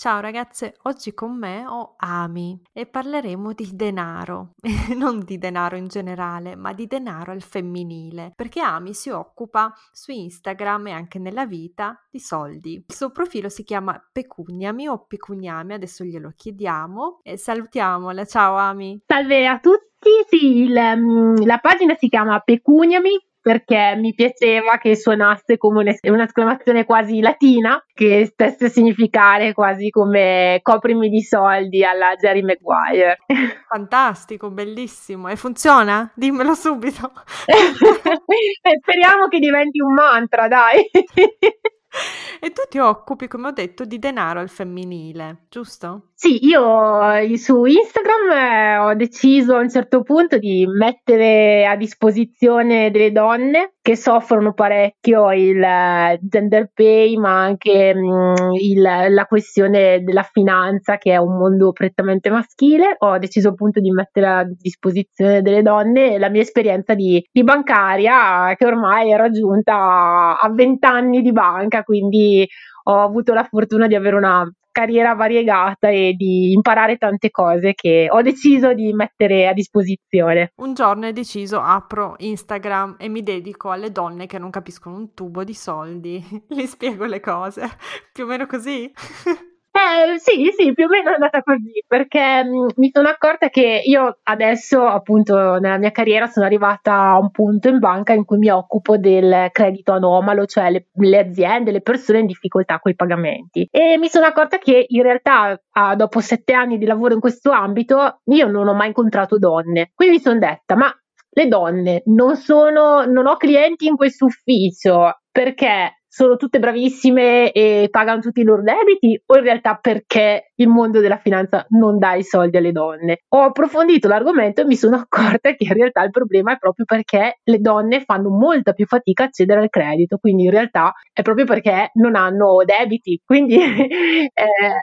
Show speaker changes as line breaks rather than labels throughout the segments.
Ciao ragazze, oggi con me ho Ami e parleremo di denaro, non di denaro in generale, ma di denaro al femminile, perché Ami si occupa su Instagram e anche nella vita di soldi. Il suo profilo si chiama Pecuniami o Pecuniami, adesso glielo chiediamo e salutiamola. Ciao Ami.
Salve a tutti, sì, il, mm, la pagina si chiama Pecuniami perché mi piaceva che suonasse come un'esclamazione quasi latina che stesse a significare quasi come coprimi di soldi alla Jerry Maguire.
Fantastico, bellissimo. E funziona? Dimmelo subito.
Speriamo che diventi un mantra, dai.
E tu ti occupi, come ho detto, di denaro al femminile, giusto?
Sì, io eh, su Instagram eh, ho deciso a un certo punto di mettere a disposizione delle donne che soffrono parecchio il eh, gender pay, ma anche mm, il, la questione della finanza, che è un mondo prettamente maschile. Ho deciso appunto di mettere a disposizione delle donne la mia esperienza di, di bancaria, che ormai è raggiunta a 20 anni di banca, quindi ho avuto la fortuna di avere una carriera variegata e di imparare tante cose che ho deciso di mettere a disposizione.
Un giorno hai deciso apro Instagram e mi dedico alle donne che non capiscono un tubo di soldi, gli spiego le cose, più o meno così.
Eh, sì, sì, più o meno è andata così, perché mh, mm, mi sono accorta che io adesso, appunto, nella mia carriera sono arrivata a un punto in banca in cui mi occupo del credito anomalo, cioè le, le aziende, le persone in difficoltà con i pagamenti. E mi sono accorta che in realtà, ah, dopo sette anni di lavoro in questo ambito, io non ho mai incontrato donne. Quindi mi sono detta, ma le donne non sono, non ho clienti in questo ufficio perché sono tutte bravissime e pagano tutti i loro debiti o in realtà perché il mondo della finanza non dà i soldi alle donne? Ho approfondito l'argomento e mi sono accorta che in realtà il problema è proprio perché le donne fanno molta più fatica a accedere al credito, quindi in realtà è proprio perché non hanno debiti. Quindi eh,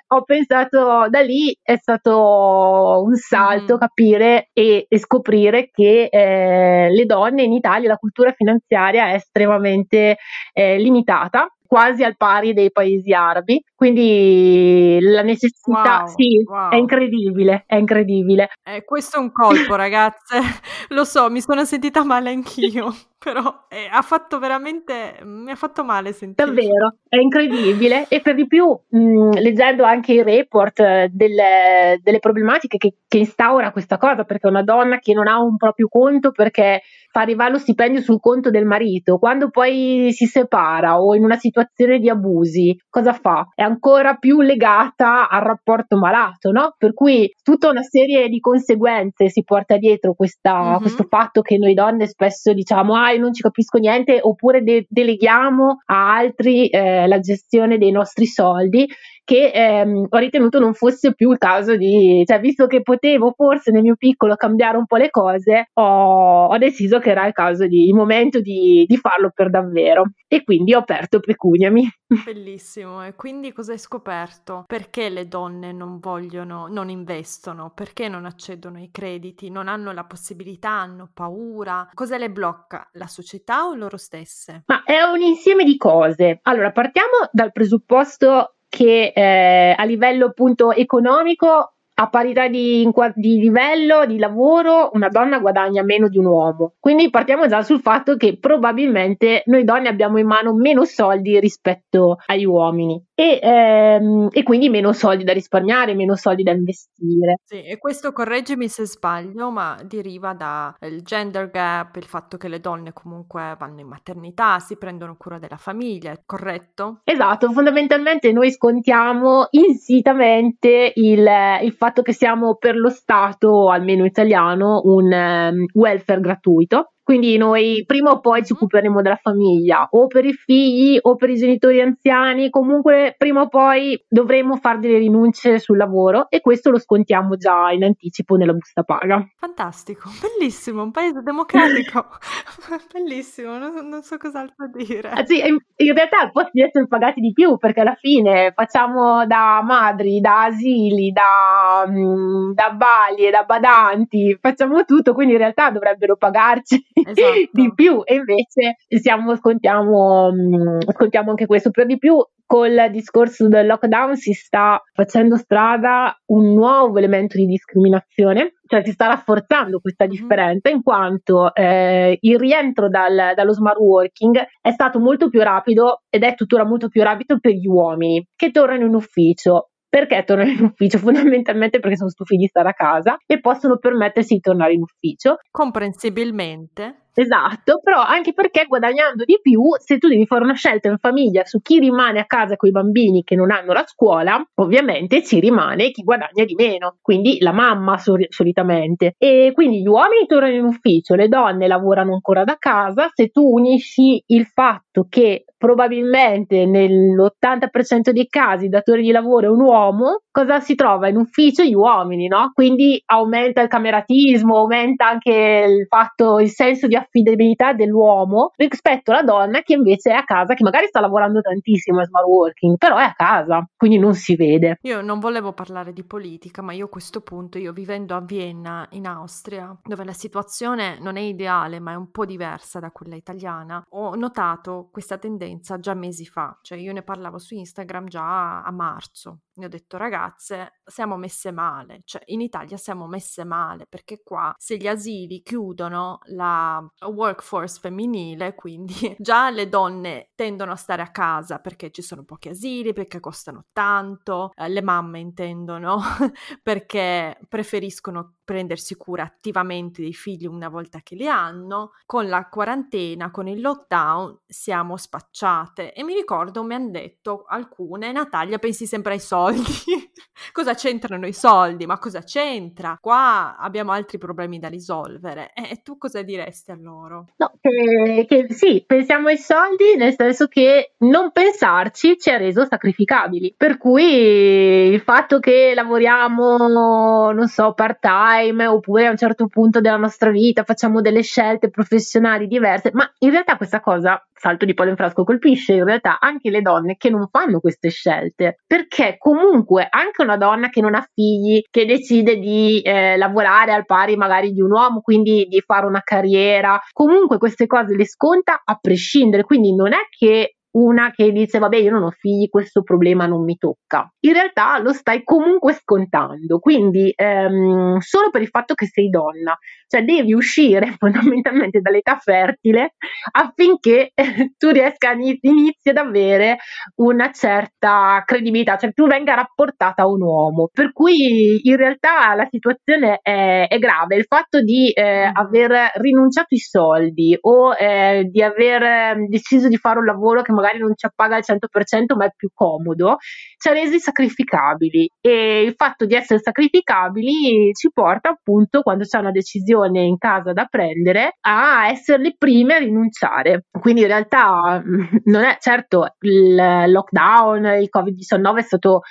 ho pensato da lì è stato un salto mm. capire e, e, scoprire che eh, le donne in Italia la cultura finanziaria è estremamente eh, limitata limitata, quasi al pari dei paesi arabi. Quindi la necessità, wow, sì, wow. è incredibile, è incredibile.
Eh, questo è un colpo, ragazze. Lo so, mi sono sentita male anch'io, però eh, ha fatto veramente, mi ha fatto male sentire.
Davvero, è incredibile. E per di più, mh, leggendo anche i report eh, delle, delle problematiche che, che instaura questa cosa, perché una donna che non ha un proprio conto perché fa arrivare lo stipendio sul conto del marito, quando poi si separa o in una situazione di abusi, cosa fa? È ancora più legata al rapporto malato, no? Per cui tutta una serie di conseguenze si porta dietro questa, mm-hmm. questo fatto che noi donne spesso diciamo ah io non ci capisco niente oppure de- deleghiamo a altri eh, la gestione dei nostri soldi che ehm, ho ritenuto non fosse più il caso di, cioè visto che potevo forse nel mio piccolo cambiare un po' le cose, ho, ho deciso che era il caso di, il momento di, di, farlo per davvero e quindi ho aperto Pecuniami.
Bellissimo, e quindi cosa hai scoperto? Perché le donne non vogliono, non investono? Perché non accedono ai crediti? Non hanno la possibilità, hanno paura? Cosa le blocca? La società o loro stesse?
Ma è un insieme di cose. Allora, partiamo dal presupposto che eh, a livello appunto economico a parità di, di, livello di lavoro una donna guadagna meno di un uomo. Quindi partiamo già sul fatto che probabilmente noi donne abbiamo in mano meno soldi rispetto agli uomini e, ehm, e quindi meno soldi da risparmiare, meno soldi da investire.
Sì, e questo correggimi se sbaglio, ma deriva dal gender gap, il fatto che le donne comunque vanno in maternità, si prendono cura della famiglia, corretto?
Esatto, fondamentalmente noi scontiamo insitamente il, il fatto fatto che siamo per lo Stato, almeno italiano, un um, welfare gratuito Quindi noi prima o poi ci mm-hmm. occuperemo della famiglia, o per i figli o per i genitori anziani, comunque prima o poi dovremo fare delle rinunce sul lavoro e questo lo scontiamo già in anticipo nella busta paga.
Fantastico, bellissimo, un paese democratico, bellissimo, non, non, so cos'altro dire.
Ah, sì, in realtà al posto di essere pagati di più perché alla fine facciamo da madri, da asili, da, mm, da bali e da badanti, facciamo tutto, quindi in realtà dovrebbero pagarci esatto. di più e invece siamo, scontiamo, mm, scontiamo anche questo per di più col discorso del lockdown si sta facendo strada un nuovo elemento di discriminazione, cioè si sta rafforzando questa mm-hmm. differenza in quanto eh, il rientro dal, dallo smart working è stato molto più rapido ed è tuttora molto più rapido per gli uomini che tornano in ufficio. Perché tornano in ufficio? Fondamentalmente perché sono stufi di stare a casa e possono permettersi di tornare in ufficio.
Comprensibilmente.
Esatto, però anche perché guadagnando di più, se tu devi fare una scelta in famiglia su chi rimane a casa con i bambini che non hanno la scuola, ovviamente ci rimane chi guadagna di meno, quindi la mamma sol- solitamente. E quindi gli uomini tornano in ufficio, le donne lavorano ancora da casa, se tu unisci il fatto che probabilmente nell'80% dei casi il datore di lavoro è un uomo, cosa si trova in ufficio? Gli uomini, no? Quindi aumenta il cameratismo, aumenta anche il fatto, il senso di affidabilità dell'uomo rispetto alla donna che invece è a casa, che magari sta lavorando tantissimo a smart working, però è a casa, quindi non si vede.
Io non volevo parlare di politica, ma io a questo punto, io vivendo a Vienna, in Austria, dove la situazione non è ideale, ma è un po' diversa da quella italiana, ho notato questa tendenza già mesi fa, cioè io ne parlavo su Instagram già a marzo ne ho detto ragazze, siamo messe male, cioè in Italia siamo messe male perché qua se gli asili chiudono la workforce femminile, quindi già le donne tendono a stare a casa perché ci sono pochi asili, perché costano tanto, eh, le mamme intendono perché preferiscono prendersi cura attivamente dei figli una volta che li hanno. Con la quarantena, con il lockdown, siamo spacciate. E mi ricordo, mi hanno detto alcune, Natalia, pensi sempre ai soldi. cosa c'entrano i soldi? Ma cosa c'entra? Qua abbiamo altri problemi da risolvere. E tu cosa diresti a loro?
No, che, che sì, pensiamo ai soldi, nel senso che non pensarci ci ha reso sacrificabili. Per cui il fatto che lavoriamo, non so, part time, time oppure a un certo punto della nostra vita facciamo delle scelte professionali diverse, ma in realtà questa cosa, salto di pollo in frasco, colpisce in realtà anche le donne che non fanno queste scelte, perché comunque anche una donna che non ha figli, che decide di eh, lavorare al pari magari di un uomo, quindi di fare una carriera, comunque queste cose le sconta a prescindere, quindi non è che una che dice vabbè io non ho figli, questo problema non mi tocca. In realtà lo stai comunque scontando, quindi ehm, solo per il fatto che sei donna, cioè devi uscire fondamentalmente dall'età fertile affinché eh, tu riesca inizi ad avere una certa credibilità, cioè tu venga rapportata a un uomo. Per cui in realtà la situazione è, è grave, il fatto di eh, mm. aver rinunciato ai soldi o eh, di aver deciso di fare un lavoro che magari magari non ci appaga al 100% ma è più comodo, ci ha resi sacrificabili e il fatto di essere sacrificabili ci porta appunto quando c'è una decisione in casa da prendere a essere le prime a rinunciare. Quindi in realtà non è certo il lockdown, il Covid-19 è stato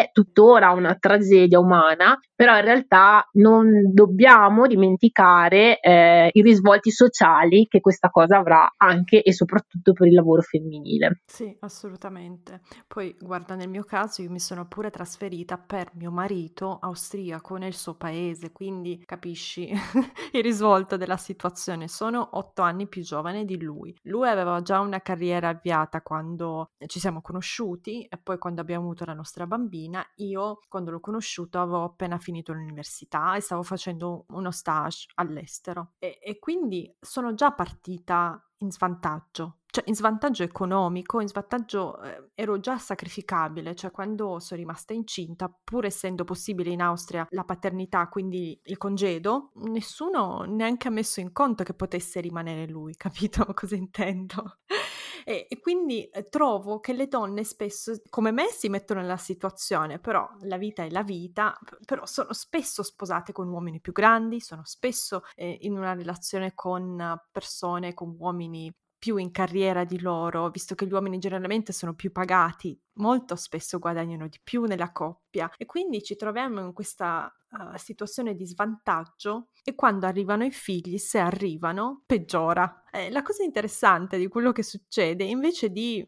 è tuttora una tragedia umana, però in realtà non dobbiamo dimenticare eh, i risvolti sociali che questa cosa avrà anche e soprattutto per il lavoro femminile.
Sì, assolutamente. Poi guarda, nel mio caso io mi sono pure trasferita per mio marito austriaco nel suo paese, quindi capisci il risvolto della situazione. Sono otto anni più giovane di lui. Lui aveva già una carriera avviata quando ci siamo conosciuti e poi quando abbiamo avuto la nostra bambina bambina, io quando l'ho conosciuto avevo appena finito l'università e stavo facendo uno stage all'estero e, e quindi sono già partita in svantaggio, cioè in svantaggio economico, in svantaggio eh, ero già sacrificabile, cioè quando sono rimasta incinta, pur essendo possibile in Austria la paternità, quindi il congedo, nessuno neanche ha messo in conto che potesse rimanere lui, capito cosa intendo? E, e, quindi eh, trovo che le donne spesso, come me, si mettono nella situazione, però la vita è la vita, però sono spesso sposate con uomini più grandi, sono spesso eh, in una relazione con persone, con uomini più in carriera di loro, visto che gli uomini generalmente sono più pagati, molto spesso guadagnano di più nella coppia e quindi ci troviamo in questa uh, situazione di svantaggio e quando arrivano i figli, se arrivano, peggiora. Eh, la cosa interessante di quello che succede, invece di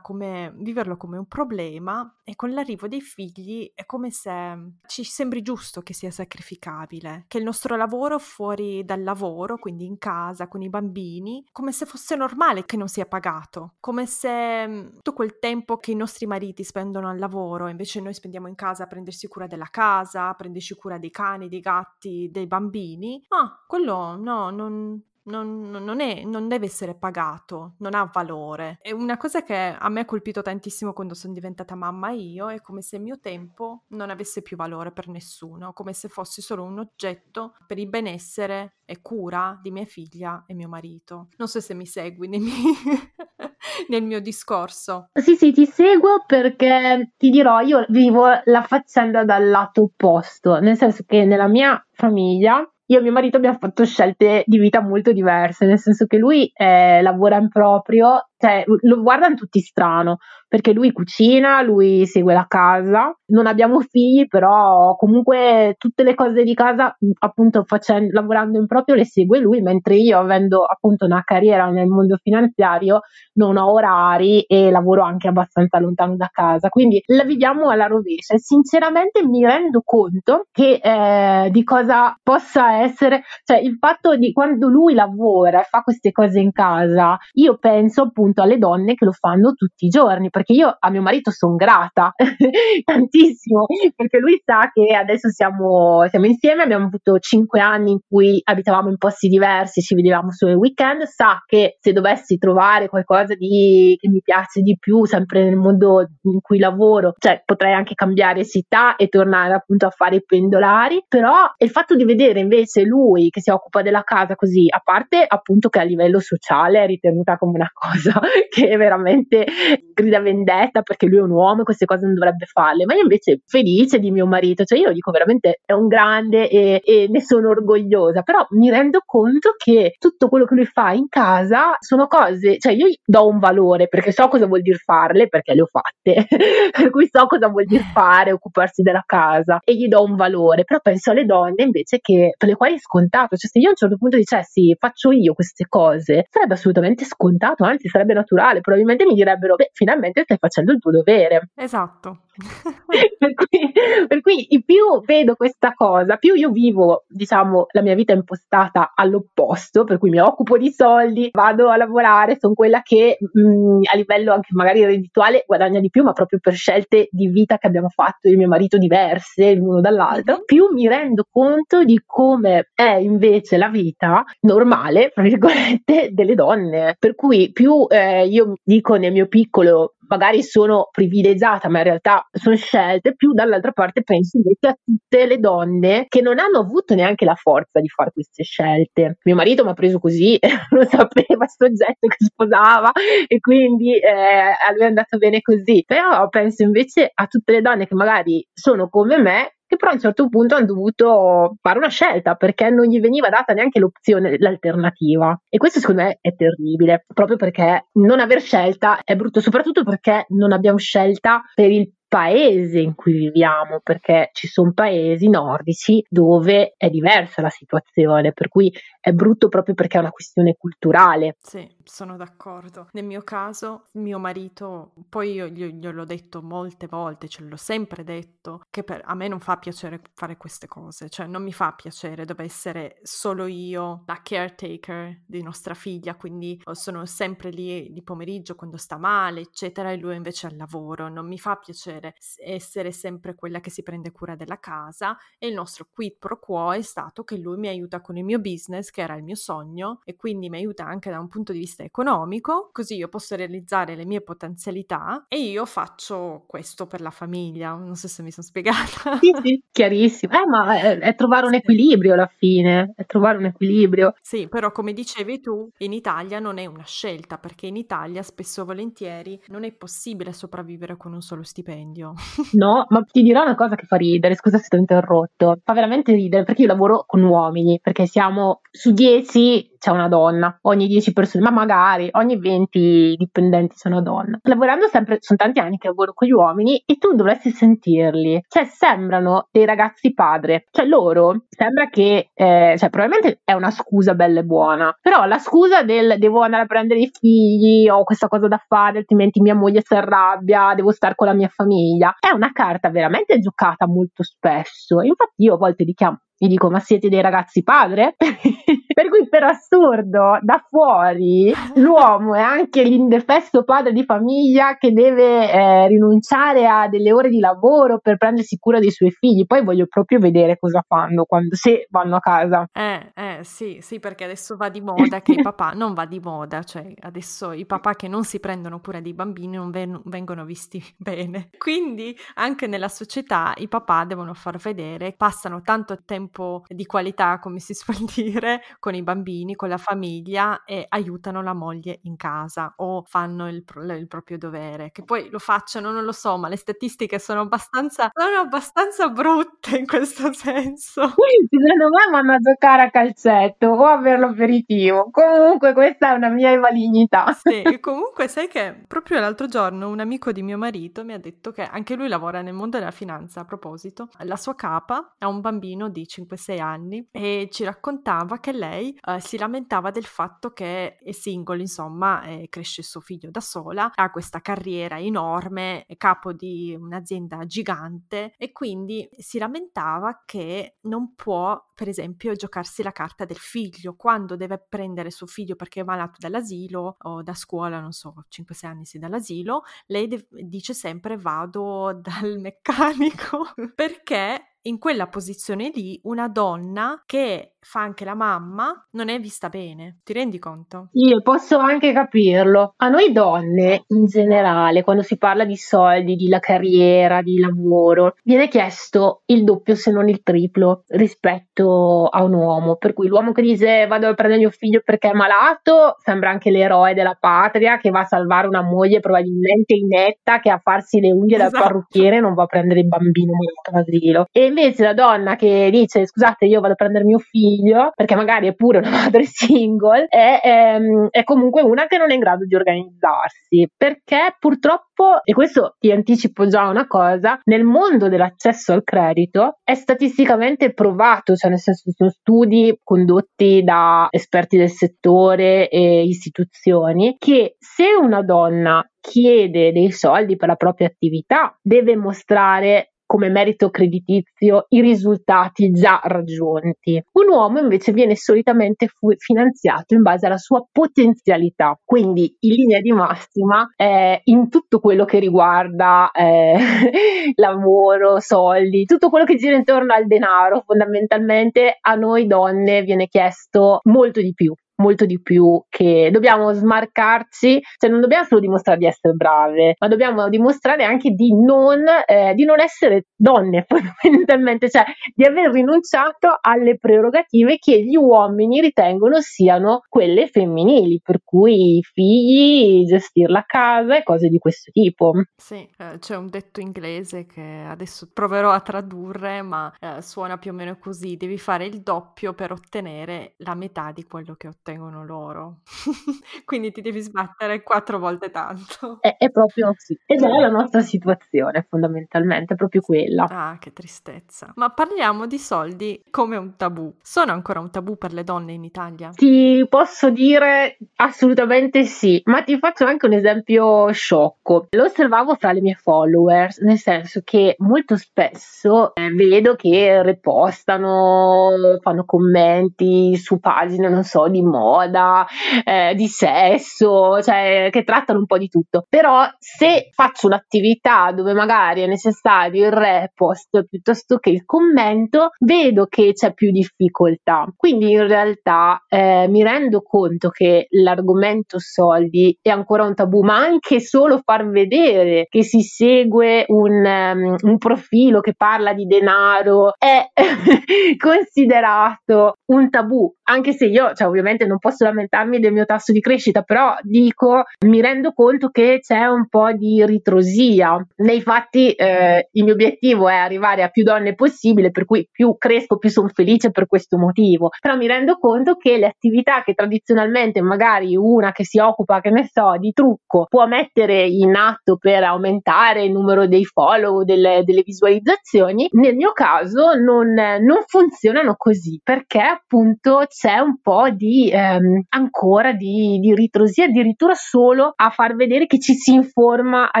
come, viverlo come un problema, è con l'arrivo dei figli è come se ci sembri giusto che sia sacrificabile, che il nostro lavoro fuori dal lavoro, quindi in casa con i bambini, come se fosse normale che non sia pagato, come se mm, tutto quel tempo che i nostri mariti spendono al lavoro, invece noi spendiamo in casa a prendersi cura della casa, a prendersi cura dei cani, dei gatti, dei bambini, ah, quello no, non, non, non, è, non, deve essere pagato, non ha valore. È una cosa che a me ha colpito tantissimo quando sono diventata mamma io, è come se il mio tempo non avesse più valore per nessuno, come se fossi solo un oggetto per il benessere e cura di mia figlia e mio marito. Non so se mi segui nei miei... nel mio discorso.
Sì, sì, ti seguo perché ti dirò, io vivo la faccenda dal lato opposto, nel senso che nella mia famiglia io e mio marito abbiamo fatto scelte di vita molto diverse, nel senso che lui eh, lavora in proprio, cioè lo guardano tutti strano, perché lui cucina, lui segue la casa, non abbiamo figli, però comunque tutte le cose di casa, appunto facendo, lavorando in proprio, le segue lui, mentre io avendo appunto una carriera nel mondo finanziario non ho orari e lavoro anche abbastanza lontano da casa, quindi la viviamo alla rovescia. E sinceramente mi rendo conto che eh, di cosa possa essere, cioè il fatto di quando lui lavora e fa queste cose in casa, io penso appunto alle donne che lo fanno tutti i giorni, perché io a mio marito sono grata tantissimo, perché lui sa che adesso siamo, siamo, insieme, abbiamo avuto cinque anni in cui abitavamo in posti diversi, ci vedevamo solo il weekend, sa che se dovessi trovare qualcosa di, che mi piace di più, sempre nel mondo in cui lavoro, cioè potrei anche cambiare città e tornare appunto a fare i pendolari, però il fatto di vedere invece lui che si occupa della casa così, a parte appunto che a livello sociale è ritenuta come una cosa che veramente grida vendetta perché lui è un uomo e queste cose non dovrebbe farle, ma io invece felice di mio marito, cioè io dico veramente è un grande e, e ne sono orgogliosa, però mi rendo conto che tutto quello che lui fa in casa sono cose, cioè io do un valore perché so cosa vuol dire farle perché le ho fatte, per cui so cosa vuol dire fare, occuparsi della casa e gli do un valore, però penso alle donne invece che per le quali è scontato, cioè se io a un certo punto dicessi faccio io queste cose, sarebbe assolutamente scontato, anzi sarebbe naturale, probabilmente mi direbbero beh finalmente stai facendo il tuo dovere.
Esatto.
per, cui, per, cui, più vedo questa cosa, più io vivo, diciamo, la mia vita impostata all'opposto, per cui mi occupo di soldi, vado a lavorare, sono quella che mh, mm, a livello anche magari reddituale guadagna di più, ma proprio per scelte di vita che abbiamo fatto io e mio marito diverse l'uno dall'altro, mm-hmm. più mi rendo conto di come è invece la vita normale, tra virgolette, delle donne. Per cui più eh, io dico nel mio piccolo magari sono privilegiata, ma in realtà sono scelte, più dall'altra parte penso invece a tutte le donne che non hanno avuto neanche la forza di fare queste scelte. Mio marito mi ha preso così, lo sapeva questo oggetto che sposava e quindi eh, a lui è andato bene così. Però penso invece a tutte le donne che magari sono come me che però a un certo punto hanno dovuto fare una scelta perché non gli veniva data neanche l'opzione, l'alternativa. E questo secondo me è terribile, proprio perché non aver scelta è brutto, soprattutto perché non abbiamo scelta per il paese in cui viviamo, perché ci sono paesi nordici dove è diversa la situazione, per cui è brutto proprio perché è una questione culturale.
Sì, sono d'accordo. Nel mio caso, mio marito, poi io gliel'ho detto molte volte, ce l'ho sempre detto, che per, a me non fa piacere fare queste cose, cioè non mi fa piacere, deve essere solo io la caretaker di nostra figlia, quindi sono sempre lì di pomeriggio quando sta male, eccetera, e lui invece al lavoro, non mi fa piacere essere, essere sempre quella che si prende cura della casa e il nostro quid pro quo è stato che lui mi aiuta con il mio business, che era il mio sogno, e quindi mi aiuta anche da un punto di vista economico, così io posso realizzare le mie potenzialità e io faccio questo per la famiglia. Non so se mi sono spiegata.
Sì, sì, chiarissimo. Eh, ma è, è trovare un equilibrio alla fine, è trovare un equilibrio.
Sì, però come dicevi tu, in Italia non è una scelta, perché in Italia spesso e volentieri non è possibile sopravvivere con un solo stipendio.
No, ma ti dirò una cosa che fa ridere, scusa se ti ho interrotto, fa veramente ridere perché io lavoro con uomini, perché siamo su 10 c'è una donna, ogni 10 persone, ma magari ogni 20 dipendenti sono donne. Lavorando sempre, sono tanti anni che lavoro con gli uomini e tu dovresti sentirli, cioè sembrano dei ragazzi padre, cioè loro sembra che, eh, cioè probabilmente è una scusa bella e buona, però la scusa del devo andare a prendere i figli, ho questa cosa da fare, altrimenti mia moglie si arrabbia, devo stare con la mia famiglia, è una carta veramente giocata molto spesso. Infatti io a volte li chiamo gli dico, ma siete dei ragazzi padre? per cui per assurdo, da fuori, l'uomo è anche l'indefesso padre di famiglia che deve eh, rinunciare a delle ore di lavoro per prendersi cura dei suoi figli. Poi voglio proprio vedere cosa fanno quando, se vanno a casa.
Eh, eh, sì, sì, perché adesso va di moda che i papà, non va di moda, cioè adesso i papà che non si prendono cura dei bambini non ven- vengono visti bene. Quindi anche nella società i papà devono far vedere, passano tanto tempo tempo di qualità, come si suol dire, con i bambini, con la famiglia e aiutano la moglie in casa o fanno il, il proprio dovere. Che poi lo facciano, non lo so, ma le statistiche sono abbastanza, sono abbastanza brutte in questo senso.
Secondo me vanno a giocare a calcetto o a per l'aperitivo. Comunque questa è una mia malignità.
Sì, comunque sai che proprio l'altro giorno un amico di mio marito mi ha detto che anche lui lavora nel mondo della finanza, a proposito, la sua capa ha un bambino di 5-6 anni e ci raccontava che lei uh, si lamentava del fatto che è single, insomma, eh, cresce suo figlio da sola, ha questa carriera enorme, è capo di un'azienda gigante e quindi si lamentava che non può, per esempio, giocarsi la carta del figlio quando deve prendere suo figlio perché è malato dall'asilo o da scuola, non so, 5-6 anni sì dall'asilo, lei de- dice sempre vado dal meccanico perché in quella posizione lì una donna che fa anche la mamma non è vista bene. Ti rendi conto?
Io posso anche capirlo. A noi donne, in generale, quando si parla di soldi, di la carriera, di lavoro, viene chiesto il doppio se non il triplo rispetto a un uomo. Per cui l'uomo che dice vado a prendere mio figlio perché è malato, sembra anche l'eroe della patria che va a salvare una moglie probabilmente inetta che a farsi le unghie esatto. dal parrucchiere non va a prendere il bambino malato all'asilo. E invece la donna che dice scusate io vado a prendere mio figlio perché magari è pure una madre single è, è, ehm, è comunque una che non è in grado di organizzarsi. Perché purtroppo e questo ti anticipo già una cosa nel mondo dell'accesso al credito è statisticamente provato cioè nel senso sono studi condotti da esperti del settore e istituzioni che se una donna chiede dei soldi per la propria attività deve mostrare come merito creditizio i risultati già raggiunti. Un uomo invece viene solitamente fu- finanziato in base alla sua potenzialità, quindi in linea di massima eh, in tutto quello che riguarda eh, lavoro, soldi, tutto quello che gira intorno al denaro, fondamentalmente a noi donne viene chiesto molto di più molto di più che dobbiamo smarcarci, cioè non dobbiamo solo dimostrare di essere brave, ma dobbiamo dimostrare anche di non, eh, di non essere donne fondamentalmente, cioè di aver rinunciato alle prerogative che gli uomini ritengono siano quelle femminili, per cui figli, gestire la casa e cose di questo tipo.
Sì, eh, c'è un detto inglese che adesso proverò a tradurre, ma eh, suona più o meno così, devi fare il doppio per ottenere la metà di quello che ottieni ottengono loro. Quindi ti devi sbattere quattro volte tanto.
È, è proprio così. Ed è la nostra situazione, fondamentalmente, è proprio quella.
Ah, che tristezza. Ma parliamo di soldi come un tabù. Sono ancora un tabù per le donne in Italia?
Ti posso dire assolutamente sì, ma ti faccio anche un esempio sciocco. Lo osservavo fra le mie followers, nel senso che molto spesso eh, vedo che repostano, fanno commenti su pagine, non so, di moda, eh, di sesso, cioè che trattano un po' di tutto. Però se faccio un'attività dove magari è necessario il repost piuttosto che il commento, vedo che c'è più difficoltà. Quindi in realtà eh, mi rendo conto che l'argomento soldi è ancora un tabù, ma anche solo far vedere che si segue un, um, un profilo che parla di denaro è considerato un tabù, anche se io, cioè, ovviamente non posso lamentarmi del mio tasso di crescita, però dico, mi rendo conto che c'è un po' di ritrosia. Nei fatti, eh, il mio obiettivo è arrivare a più donne possibile, per cui più cresco, più sono felice per questo motivo. Però mi rendo conto che le attività che tradizionalmente magari una che si occupa, che ne so, di trucco può mettere in atto per aumentare il numero dei follow, delle, delle visualizzazioni, nel mio caso non, non funzionano così perché appunto c'è un po' di ehm, ancora di, di ritrosia, addirittura solo a far vedere che ci si informa a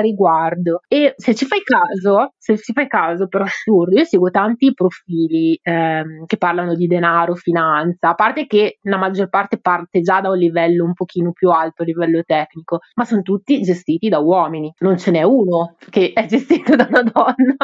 riguardo. E se ci fai caso, se ci fai caso, per assurdo, io seguo tanti profili ehm, che parlano di denaro, finanza, a parte che la maggior parte parte già da un livello un pochino più alto, a livello tecnico, ma sono tutti gestiti da uomini, non ce n'è uno che è gestito da una donna.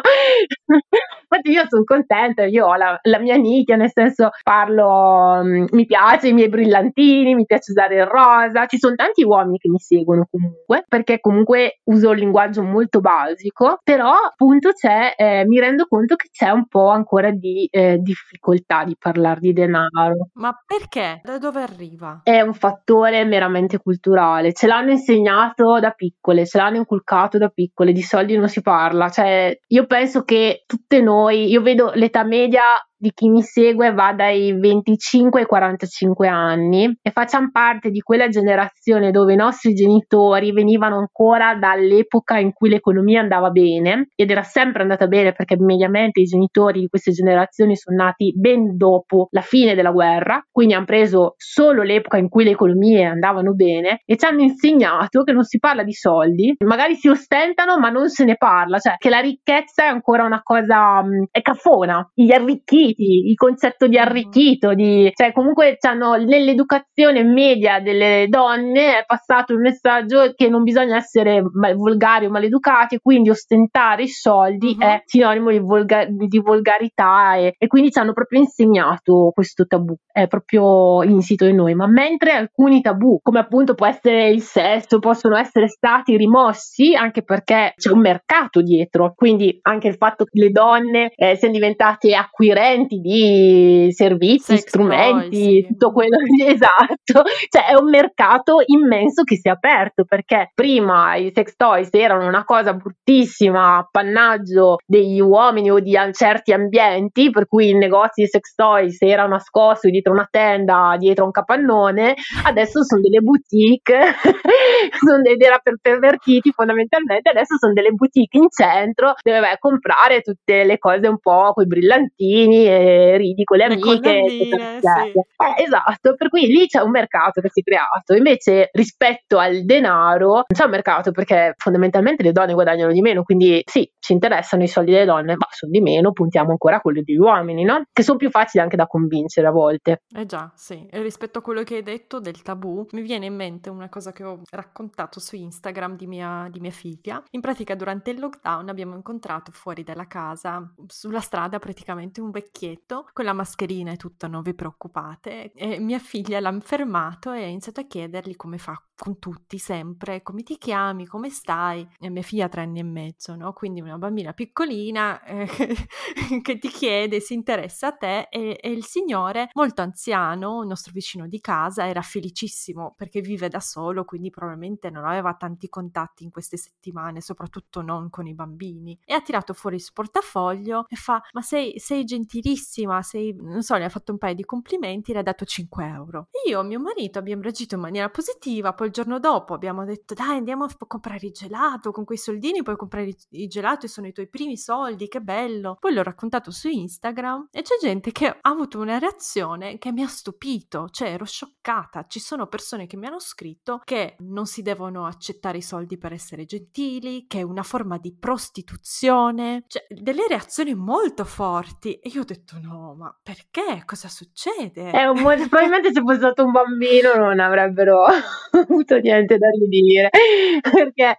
Infatti io sono contenta, io ho la, la mia nicchia, nel senso parlo, um, mi piace i miei brillantini, mi piace usare il rosa, ci sono tanti uomini che mi seguono comunque, perché comunque uso un linguaggio molto basico, però appunto c'è, eh, mi rendo conto che c'è un po' ancora di eh, difficoltà di parlare di denaro.
Ma perché? Da dove arriva?
È un fattore meramente culturale, ce l'hanno insegnato da piccole, ce l'hanno inculcato da piccole, di soldi non si parla, cioè io penso che tutte noi noi, io vedo l'età media di chi mi segue va dai 25 ai 45 anni e facciamo parte di quella generazione dove i nostri genitori venivano ancora dall'epoca in cui l'economia andava bene ed era sempre andata bene perché mediamente i genitori di queste generazioni sono nati ben dopo la fine della guerra, quindi hanno preso solo l'epoca in cui le economie andavano bene e ci hanno insegnato che non si parla di soldi, magari si ostentano ma non se ne parla, cioè che la ricchezza è ancora una cosa, è caffona, gli arricchiti arricchiti, il concetto di arricchito, di, cioè comunque nell'educazione media delle donne è passato il messaggio che non bisogna essere volgari o maleducati, quindi ostentare i soldi uh-huh. è sinonimo di, volga- di volgarità e, e, quindi ci hanno proprio insegnato questo tabù, è proprio insito in noi, ma mentre alcuni tabù, come appunto può essere il sesso, possono essere stati rimossi anche perché c'è un mercato dietro, quindi anche il fatto che le donne eh, siano diventate acquirenti clienti di servizi, Sex strumenti, toy, sì. tutto quello esatto. Cioè è un mercato immenso che si è aperto perché prima i sex toys erano una cosa bruttissima, appannaggio degli uomini o di certi ambienti, per cui i negozi di sex toys erano nascosti dietro una tenda, dietro un capannone, adesso sono delle boutique, sono dei, era per pervertiti fondamentalmente, adesso sono delle boutique in centro dove vai a comprare tutte le cose un po' con i brillantini e ridi con le amiche. sì. eh, esatto, per cui lì c'è un mercato che si è creato. Invece rispetto al denaro non c'è un mercato perché fondamentalmente le donne guadagnano di meno, quindi sì, ci interessano i soldi delle donne, ma sono di meno, puntiamo ancora a quelli degli uomini, no? Che sono più facili anche da convincere a volte.
Eh già, sì. E rispetto a quello che hai detto del tabù, mi viene in mente una cosa che ho raccontato su Instagram di mia, di mia figlia. In pratica durante il lockdown abbiamo incontrato fuori dalla casa, sulla strada praticamente un vecchio vecchietto con la mascherina e tutto, non vi preoccupate. E mia figlia l'ha fermato e ha iniziato a chiedergli come fa con tutti sempre, come ti chiami, come stai? E mia figlia ha tre anni e mezzo, no? Quindi una bambina piccolina eh, che ti chiede, si interessa a te e, e, il signore molto anziano, il nostro vicino di casa, era felicissimo perché vive da solo, quindi probabilmente non aveva tanti contatti in queste settimane, soprattutto non con i bambini. E ha tirato fuori il suo portafoglio e fa, ma sei, sei gentilissima, sei, non so, le ha fatto un paio di complimenti le ha dato 5 euro. Io e mio marito abbiamo reagito in maniera positiva, poi il giorno dopo abbiamo detto dai andiamo a comprare il gelato, con quei soldini puoi comprare il gelato e sono i tuoi primi soldi, che bello. Poi l'ho raccontato su Instagram e c'è gente che ha avuto una reazione che mi ha stupito, cioè ero scioccata. Ci sono persone che mi hanno scritto che non si devono accettare i soldi per essere gentili, che è una forma di prostituzione, cioè delle reazioni molto forti e io ho detto no, ma perché? Cosa succede?
È un probabilmente se fosse stato un bambino non avrebbero avuto niente da ridire, perché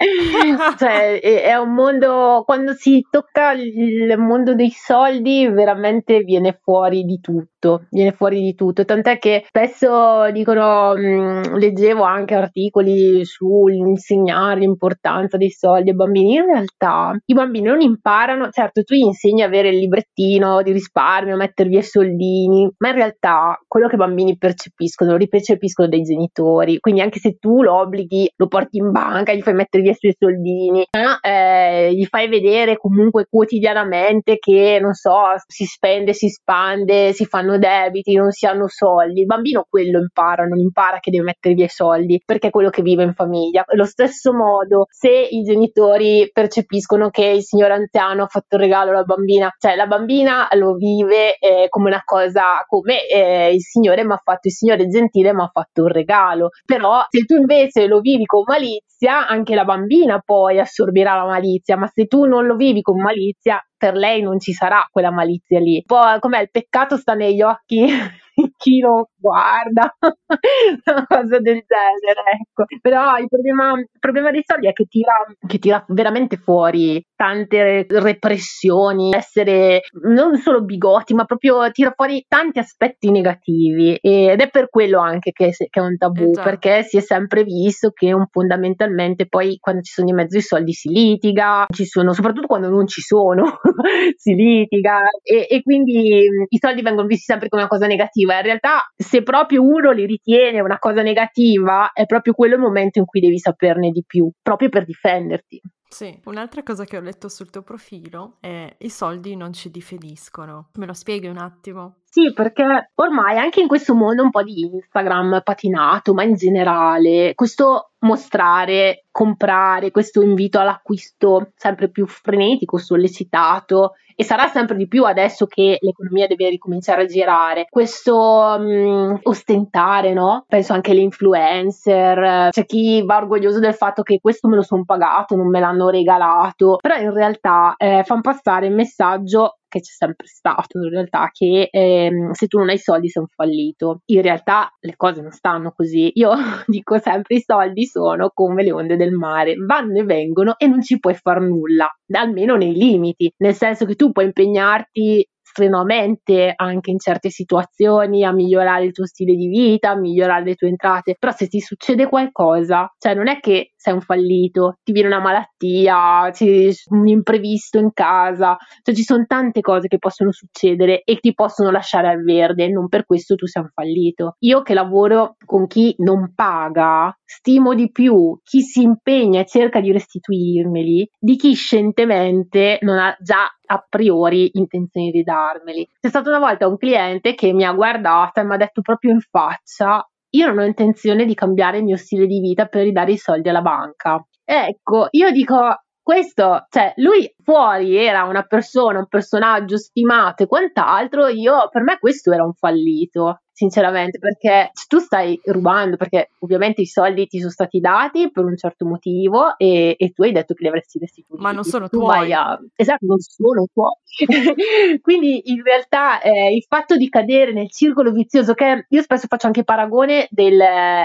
cioè, è un mondo, quando si tocca il mondo dei soldi veramente viene fuori di tutto, viene fuori di tutto, tant'è che spesso dicono, mh, leggevo anche articoli sull'insegnare l'importanza dei soldi ai bambini, in realtà i bambini non imparano, certo tu gli insegni a avere il librettino di risparmio, mettere via i soldini, ma in realtà quello che i bambini percepiscono lo ripercepiscono dai genitori, quindi anche se tu lo obblighi, lo porti in banca, gli fai mettere via i suoi soldini, eh, gli fai vedere comunque quotidianamente che, non so, si spende, si spande, si fanno debiti, non si hanno soldi, il bambino quello impara, non impara che deve mettere via i soldi, perché è quello che vive in famiglia. Allo stesso modo, se i genitori percepiscono che il signore anziano ha fatto il regalo alla bambina, cioè la bambina lo vive eh, come una cosa, come eh, il signore mi ha fatto, il signore gentile mi ha fatto un regalo, però se tu invece lo vivi con malizia, anche la bambina poi assorbirà la malizia, ma se tu non lo vivi con malizia, per lei non ci sarà quella malizia lì. Poi com'è il peccato sta negli occhi chi lo guarda, una cosa del genere, ecco. Però il problema, il problema dei soldi è che tira, che tira veramente fuori tante repressioni, essere non solo bigotti, ma proprio tira fuori tanti aspetti negativi ed è per quello anche che, che è un tabù, esatto. perché si è sempre visto che un, fondamentalmente poi quando ci sono in mezzo i soldi si litiga, ci sono, soprattutto quando non ci sono, si litiga e, e quindi i soldi vengono visti sempre come una cosa negativa. In realtà, se proprio uno li ritiene una cosa negativa, è proprio quello il momento in cui devi saperne di più, proprio per difenderti.
Sì, un'altra cosa che ho letto sul tuo profilo è i soldi non ci differiscono. Me lo spieghi un attimo?
Sì, perché ormai anche in questo mondo un po' di Instagram patinato, ma in generale, questo mostrare, comprare, questo invito all'acquisto sempre più frenetico, sollecitato e sarà sempre di più adesso che l'economia deve ricominciare a girare. Questo um, ostentare, no? Penso anche alle influencer, c'è chi va orgoglioso del fatto che questo me lo sono pagato, non me l'hanno regalato, però in realtà eh, fanno passare il messaggio che c'è sempre stato in realtà che ehm, se tu non hai soldi sei un fallito. In realtà le cose non stanno così. Io dico sempre i soldi sono come le onde del mare vanno e vengono e non ci puoi far nulla almeno nei limiti. Nel senso che tu puoi impegnarti strenuamente anche in certe situazioni a migliorare il tuo stile di vita, a migliorare le tue entrate, però se ti succede qualcosa, cioè non è che sei un fallito, ti viene una malattia, c'è un imprevisto in casa, cioè ci sono tante cose che possono succedere e ti possono lasciare al verde, non per questo tu sei un fallito. Io che lavoro con chi non paga, stimo di più chi si impegna e cerca di restituirmeli di chi scientemente non ha già a priori intenzioni di darmeli. C'è stato una volta un cliente che mi ha guardata e mi ha detto proprio in faccia io non ho intenzione di cambiare il mio stile di vita per ridare i soldi alla banca. Ecco, io dico, questo, cioè, lui fuori era una persona, un personaggio stimato e quant'altro, io, per me questo era un fallito sinceramente, perché tu stai rubando, perché ovviamente i soldi ti sono stati dati per un certo motivo e, e tu hai detto che li avresti restituiti.
Ma non sono tu tuoi. A...
Esatto, non sono tuoi. Quindi in realtà eh, il fatto di cadere nel circolo vizioso, che io spesso faccio anche paragone del,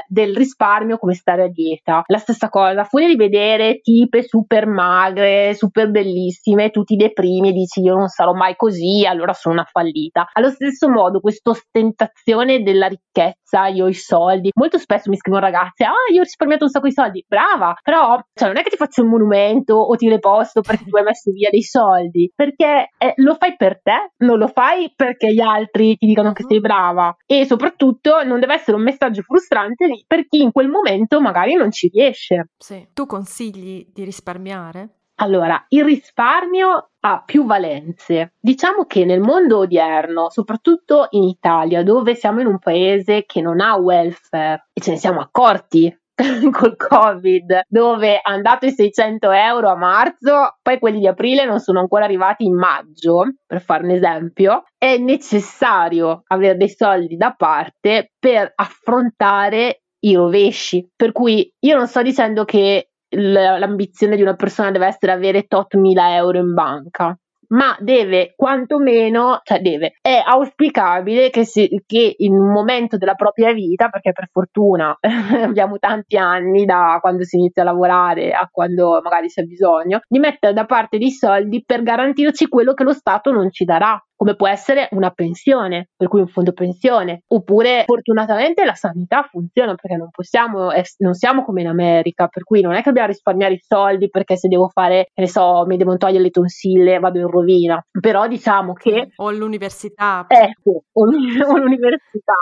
del risparmio come stare a dieta, la stessa cosa, fuori di vedere tipe super magre, super bellissime, tu ti deprimi e dici io non sarò mai così, allora sono una fallita. Allo stesso modo questa ostentazione gestione della ricchezza, io ho i soldi. Molto spesso mi scrivono ragazze, ah, io ho risparmiato un sacco di soldi. Brava, però cioè, non è che ti faccio un monumento o ti reposto perché tu hai messo via dei soldi, perché eh, lo fai per te, non lo fai perché gli altri ti dicono che sei brava. E soprattutto non deve essere un messaggio frustrante per chi in quel momento magari non ci riesce.
Sì. Tu consigli di risparmiare?
Allora, il risparmio ha più valenze. Diciamo che nel mondo odierno, soprattutto in Italia, dove siamo in un paese che non ha welfare e ce ne siamo accorti col Covid, dove hanno dato i 600 euro a marzo, poi quelli di aprile non sono ancora arrivati in maggio, per fare un esempio, è necessario avere dei soldi da parte per affrontare i rovesci. Per cui io non sto dicendo che l'ambizione di una persona deve essere avere tot mila euro in banca. ma deve quantomeno, cioè deve, è auspicabile che, si, che in un momento della propria vita, perché per fortuna abbiamo tanti anni da quando si inizia a lavorare a quando magari c'è bisogno, di mettere da parte dei soldi per garantirci quello che lo Stato non ci darà come può essere una pensione, per cui un fondo pensione, oppure fortunatamente la sanità funziona perché non possiamo, non siamo come in America, per cui non è che dobbiamo risparmiare i soldi perché se devo fare, che ne so, mi devono togliere le tonsille, vado in rovina, però diciamo che...
O l'università.
Ecco, o, l'università.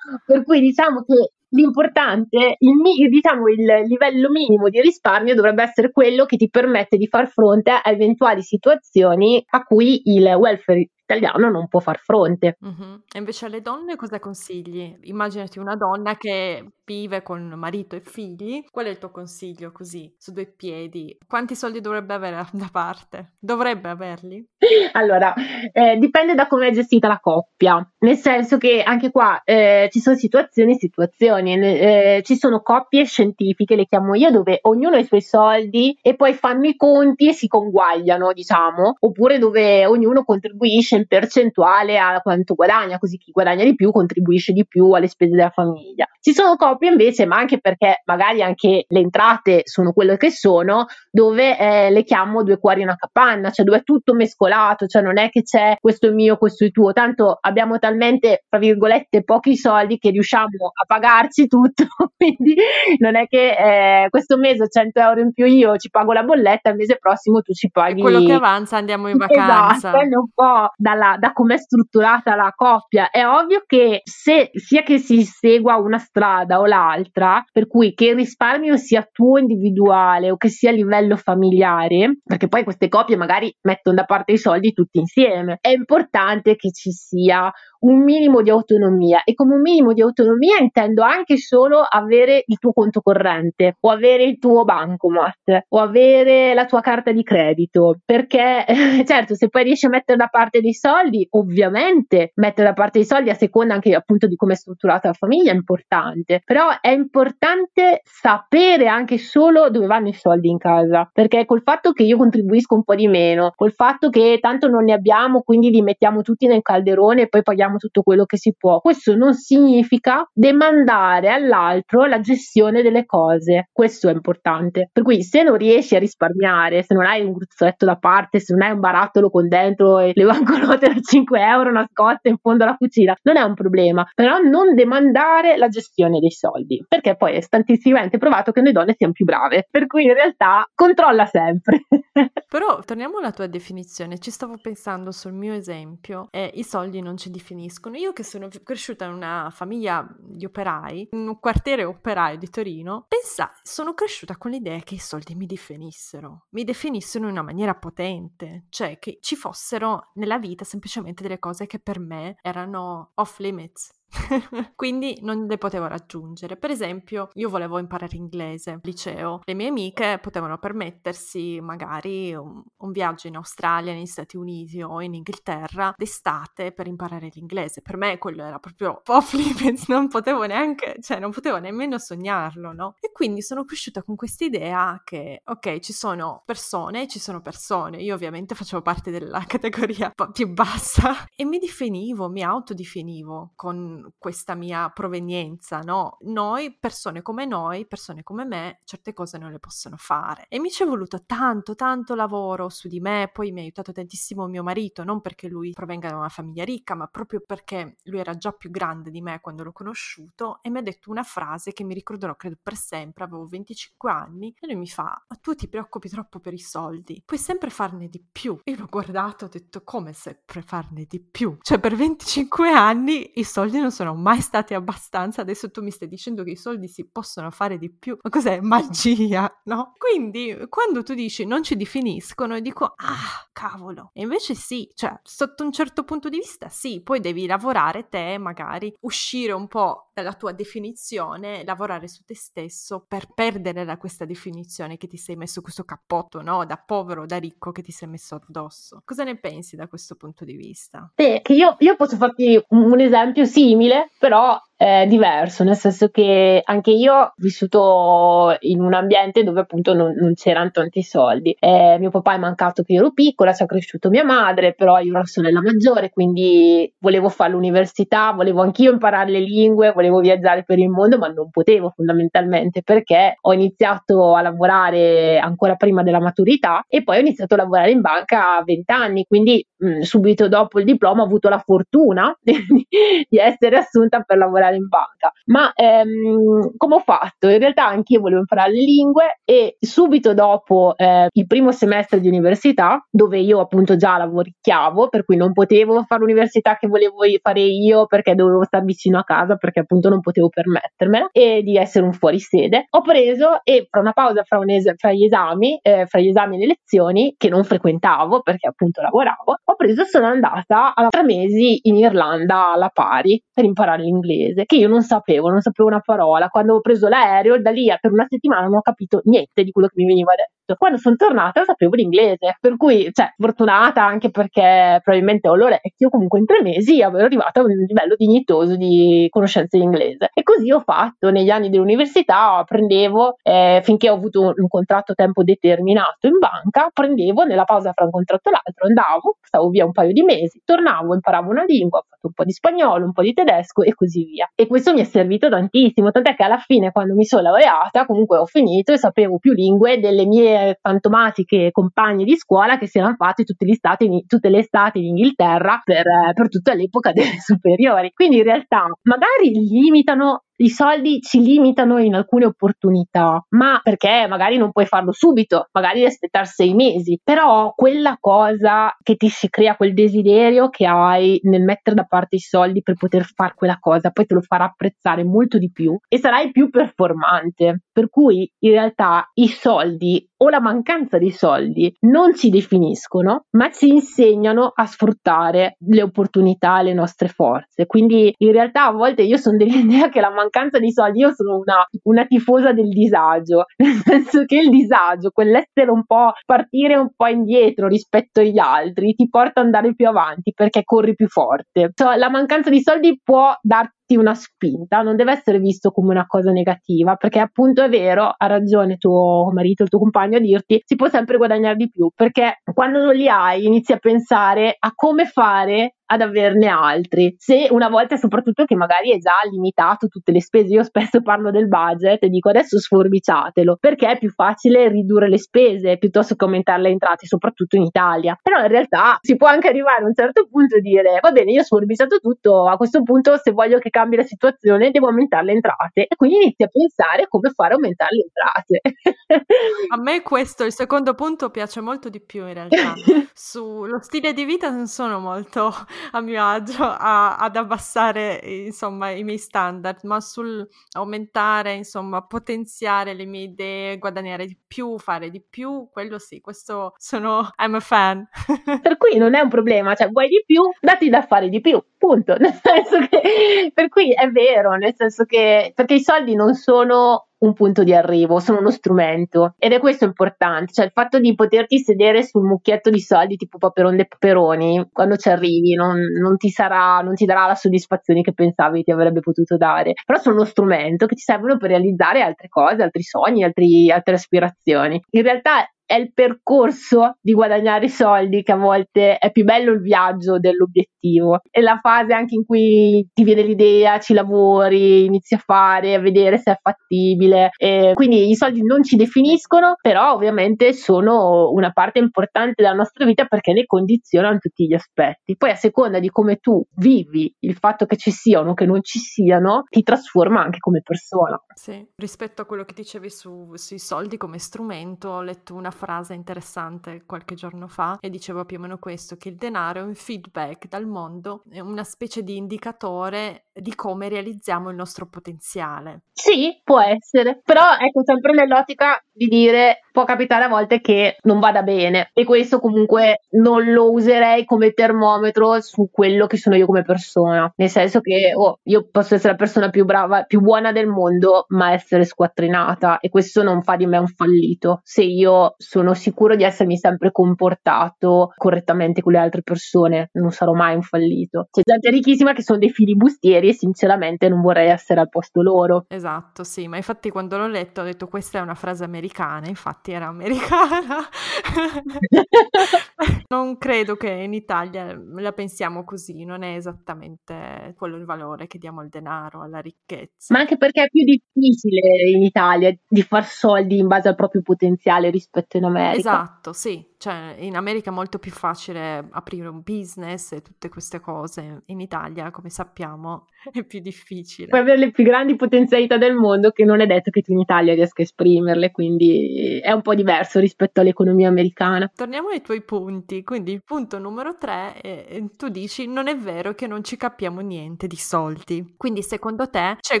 per cui diciamo che l'importante, il, diciamo il livello minimo di risparmio dovrebbe essere quello che ti permette di far fronte a eventuali situazioni a cui il welfare italiano non può far fronte.
Uh-huh. E invece alle donne cosa consigli? Immaginati una donna che vive con marito e figli, qual è il tuo consiglio così, su due piedi? Quanti soldi dovrebbe avere da parte? Dovrebbe averli?
Allora, eh, dipende da come è gestita la coppia, nel senso che anche qua eh, ci sono situazioni e situazioni, eh, ci sono coppie scientifiche, le chiamo io, dove ognuno ha i suoi soldi e poi fanno i conti e si conguagliano, diciamo, oppure dove ognuno contribuisce in percentuale a quanto guadagna, così chi guadagna di più contribuisce di più alle spese della famiglia. Ci sono coppie invece, ma anche perché magari anche le entrate sono quelle che sono, dove eh, le chiamo due cuori in una capanna, cioè dove è tutto mescolato, cioè non è che c'è questo mio, questo è tuo, tanto abbiamo talmente, tra virgolette, pochi soldi che riusciamo a pagarci tutto, quindi non è che eh, questo mese ho 100 euro in più io ci pago la bolletta, il mese prossimo tu ci paghi.
E quello che avanza andiamo in vacanza.
Esatto, un po' dalla, da come è strutturata la coppia. È ovvio che se sia che si segua una strada o l'altra, per cui che il risparmio sia tuo individuale o che sia a livello familiare, perché poi queste coppie magari mettono da parte i soldi tutti insieme, è importante che ci sia un minimo di autonomia e come un minimo di autonomia intendo anche solo avere il tuo conto corrente o avere il tuo bancomat o avere la tua carta di credito perché certo se poi riesci a mettere da parte dei soldi ovviamente mettere da parte dei soldi a seconda anche appunto di come è strutturata la famiglia è importante però è importante sapere anche solo dove vanno i soldi in casa perché col fatto che io contribuisco un po' di meno col fatto che tanto non ne abbiamo quindi li mettiamo tutti nel calderone e poi paghiamo facciamo tutto quello che si può. Questo non significa demandare all'altro la gestione delle cose. Questo è importante. Per cui se non riesci a risparmiare, se non hai un gruzzoletto da parte, se non hai un barattolo con dentro e le banconote da 5 euro nascoste in fondo alla cucina, non è un problema. Però non demandare la gestione dei soldi, perché poi è stantissimamente provato che noi donne siamo più brave. Per cui in realtà controlla sempre.
Però torniamo alla tua definizione, ci stavo pensando sul mio esempio, eh, i soldi non ci definiscono definiscono. Io che sono cresciuta in una famiglia di operai, in un quartiere operaio di Torino, pensa, sono cresciuta con l'idea che i soldi mi definissero, mi definissero in una maniera potente, cioè che ci fossero nella vita semplicemente delle cose che per me erano off limits, quindi non le potevo raggiungere. Per esempio, io volevo imparare inglese al liceo, le mie amiche potevano permettersi magari un, un, viaggio in Australia, negli Stati Uniti o in Inghilterra d'estate per imparare l'inglese. Per me quello era proprio limits, non potevo neanche, cioè non potevo nemmeno sognarlo, no? E quindi sono cresciuta con questa idea che, ok, ci sono persone, ci sono persone. Io ovviamente facevo parte della categoria più bassa e mi definivo, mi autodefinivo con questa mia provenienza, no? Noi, persone come noi, persone come me, certe cose non le possono fare. E mi ci è voluto tanto, tanto lavoro su di me, poi mi ha aiutato tantissimo mio marito, non perché lui provenga da una famiglia ricca, ma proprio perché lui era già più grande di me quando l'ho conosciuto e mi ha detto una frase che mi ricorderò credo per sempre, avevo 25 anni, e lui mi fa, tu ti preoccupi troppo per i soldi, puoi sempre farne di più. Io l'ho guardato e ho detto, come sempre farne di più? Cioè per 25 anni i soldi non sono mai stati abbastanza, adesso tu mi stai dicendo che i soldi si possono fare di più, ma cos'è? Magia, no? Quindi quando tu dici non ci definiscono, dico ah, cavolo, e invece sì, cioè sotto un certo punto di vista sì, poi devi lavorare te, magari uscire un po' dalla tua definizione, lavorare su te stesso per perdere da questa definizione che ti sei messo questo cappotto, no? Da povero, da ricco che ti sei messo addosso. Cosa ne pensi da questo punto di vista?
Beh, che io, io posso farti un, esempio simile simile, però eh, diverso, nel senso che anche io ho vissuto in un ambiente dove appunto non, non c'erano tanti soldi. Eh, mio papà è mancato che ero piccola, ci ha cresciuto mia madre, però io ero la sorella maggiore, quindi volevo fare l'università, volevo anch'io imparare le lingue, volevo viaggiare per il mondo, ma non potevo fondamentalmente perché ho iniziato a lavorare ancora prima della maturità e poi ho iniziato a lavorare in banca a 20 anni, quindi mh, subito dopo il diploma ho avuto la fortuna di essere assunta per lavorare in banca. Ma ehm, come ho fatto? In realtà anche io volevo imparare le lingue e subito dopo eh, il primo semestre di università, dove io appunto già lavoricchiavo, per cui non potevo fare l'università che volevo fare io perché dovevo stare vicino a casa perché appunto non potevo permettermela e di essere un fuorisede, ho preso e fra una pausa fra, un es- fra gli esami, eh, fra gli esami e le lezioni che non frequentavo perché appunto lavoravo, ho preso e sono andata a tre mesi in Irlanda alla pari per imparare l'inglese, che io non sapevo, non sapevo una parola. Quando ho preso l'aereo, da lì per una settimana non ho capito niente di quello che mi veniva detto. Quando sono tornata sapevo l'inglese, per cui, cioè, fortunata anche perché probabilmente ho l'orecchio, comunque in tre mesi ero arrivata a un livello dignitoso di conoscenza di inglese. E così ho fatto negli anni dell'università, prendevo, eh, finché ho avuto un contratto a tempo determinato in banca, prendevo nella pausa fra un contratto e l'altro, andavo, stavo via un paio di mesi, tornavo, imparavo una lingua, ho fatto un po' di spagnolo, un po' di tedesco e così via. E questo mi è servito tantissimo, tant'è che alla fine quando mi sono laureata comunque ho finito e sapevo più lingue delle mie fantomatiche compagne di scuola che si erano fatte tutte le estate in, tutte le estati in Inghilterra per, per tutta l'epoca delle superiori. Quindi in realtà magari limitano i soldi ci limitano in alcune opportunità, ma perché magari non puoi farlo subito, magari devi aspettare sei mesi, però quella cosa che ti si crea quel desiderio che hai nel mettere da parte i soldi per poter fare quella cosa, poi te lo farà apprezzare molto di più e sarai più performante. Per cui in realtà i soldi o la mancanza di soldi non ci definiscono, ma ci insegnano a sfruttare le opportunità, le nostre forze. Quindi in realtà a volte io sono dell'idea che la mancanza di soldi, io sono una, una tifosa del disagio, nel senso che il disagio, quell'essere un po' partire un po' indietro rispetto agli altri, ti porta ad andare più avanti perché corri più forte. Cioè, la mancanza di soldi può darti una spinta, non deve essere visto come una cosa negativa, perché appunto è vero, ha ragione tuo marito, il tuo compagno a dirti, si può sempre guadagnare di più, perché quando non li hai inizi a pensare a come fare ad averne altri. Se una volta soprattutto che magari è già limitato tutte le spese, io spesso parlo del budget e dico adesso sforbiciatelo, perché è più facile ridurre le spese piuttosto che aumentare le entrate, soprattutto in Italia. Però in realtà si può anche arrivare a un certo punto e dire va bene, io ho sforbiciato tutto, a questo punto se voglio che cambi la situazione devo aumentare le entrate e quindi inizi a pensare come fare aumentare le entrate.
a me questo, il secondo punto piace molto di più in realtà. Sullo stile di vita non sono molto a mio agio a, ad abbassare insomma i miei standard, ma sul aumentare, insomma, potenziare le mie idee, guadagnare di più, fare di più, quello sì, questo sono I'm a fan.
per cui non è un problema, cioè vuoi di più, dati da fare di più, punto. Nel senso che per cui è vero, nel senso che perché i soldi non sono un punto di arrivo, sono uno strumento ed è questo importante, cioè il fatto di poterti sedere sul mucchietto di soldi tipo Paperon de Paperoni, quando ci arrivi non, non, ti sarà, non ti darà la soddisfazione che pensavi ti avrebbe potuto dare, però sono uno strumento che ti servono per realizzare altre cose, altri sogni, altri, altre aspirazioni. In realtà è il percorso di guadagnare soldi che a volte è più bello il viaggio dell'obiettivo. È la fase anche in cui ti viene l'idea, ci lavori, inizi a fare, a vedere se è fattibile. E quindi i soldi non ci definiscono, però ovviamente sono una parte importante della nostra vita perché ne condizionano tutti gli aspetti. Poi a seconda di come tu vivi il fatto che ci siano o che non ci siano, ti trasforma anche come persona.
Sì, rispetto a quello che dicevi su, sui soldi come strumento, ho letto una frase interessante qualche giorno fa e diceva più o meno questo, che il denaro è un feedback dal mondo, è una specie di indicatore di come realizziamo il nostro potenziale.
Sì, può essere, però ecco sempre nell'ottica di dire può capitare a volte che non vada bene e questo comunque non lo userei come termometro su quello che sono io come persona, nel senso che oh, io posso essere la persona più brava, più buona del mondo, ma essere squattrinata e questo non fa di me un fallito. Se io sono sicuro di essermi sempre comportato correttamente con le altre persone, non sarò mai un fallito. C'è gente ricchissima che sono dei filibustieri e sinceramente non vorrei essere al posto loro.
Esatto, sì, ma infatti quando l'ho letto ho detto questa è una frase americana, infatti era americana. non credo che in Italia la pensiamo così, non è esattamente quello il valore che diamo al denaro, alla ricchezza.
Ma anche perché è più difficile in Italia di far soldi in base al proprio potenziale rispetto in America.
Esatto, sì, cioè in America è molto più facile aprire un business e tutte queste cose, in Italia come sappiamo è più difficile.
Puoi avere le più grandi potenzialità del mondo che non è detto che tu in Italia riesca a esprimerle, quindi è un po' diverso rispetto all'economia americana.
Torniamo ai tuoi punti, quindi il punto numero tre, è, tu dici non è vero che non ci capiamo niente di soldi, quindi secondo te c'è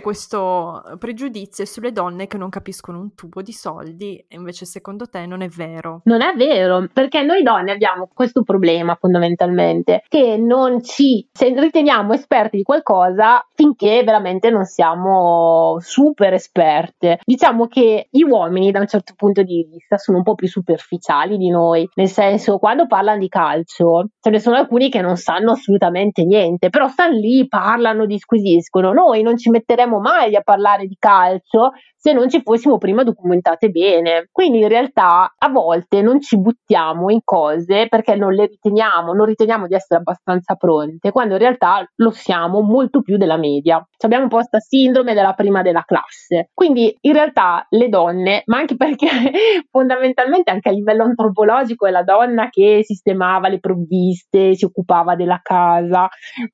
questo pregiudizio sulle donne che non capiscono un tubo di soldi e invece secondo te non è vero?
Non è vero, perché noi donne abbiamo questo problema fondamentalmente, che non ci riteniamo esperti di qualcosa finché veramente non siamo super esperte. Diciamo che gli uomini da un certo punto di vista sono un po' più superficiali di noi, nel senso quando parlano di calcio ce ne sono alcuni che non sanno assolutamente niente, però stanno lì, parlano, disquisiscono. Noi non ci metteremo mai a parlare di calcio se non ci fossimo prima documentate bene. Quindi in realtà a volte non ci buttiamo in cose perché non le riteniamo, non riteniamo di essere abbastanza pronte, quando in realtà lo siamo molto più della media. Ci abbiamo un sindrome della prima della classe. Quindi in realtà le donne, ma anche perché fondamentalmente anche a livello antropologico è la donna che sistemava le provviste, si occupava della casa,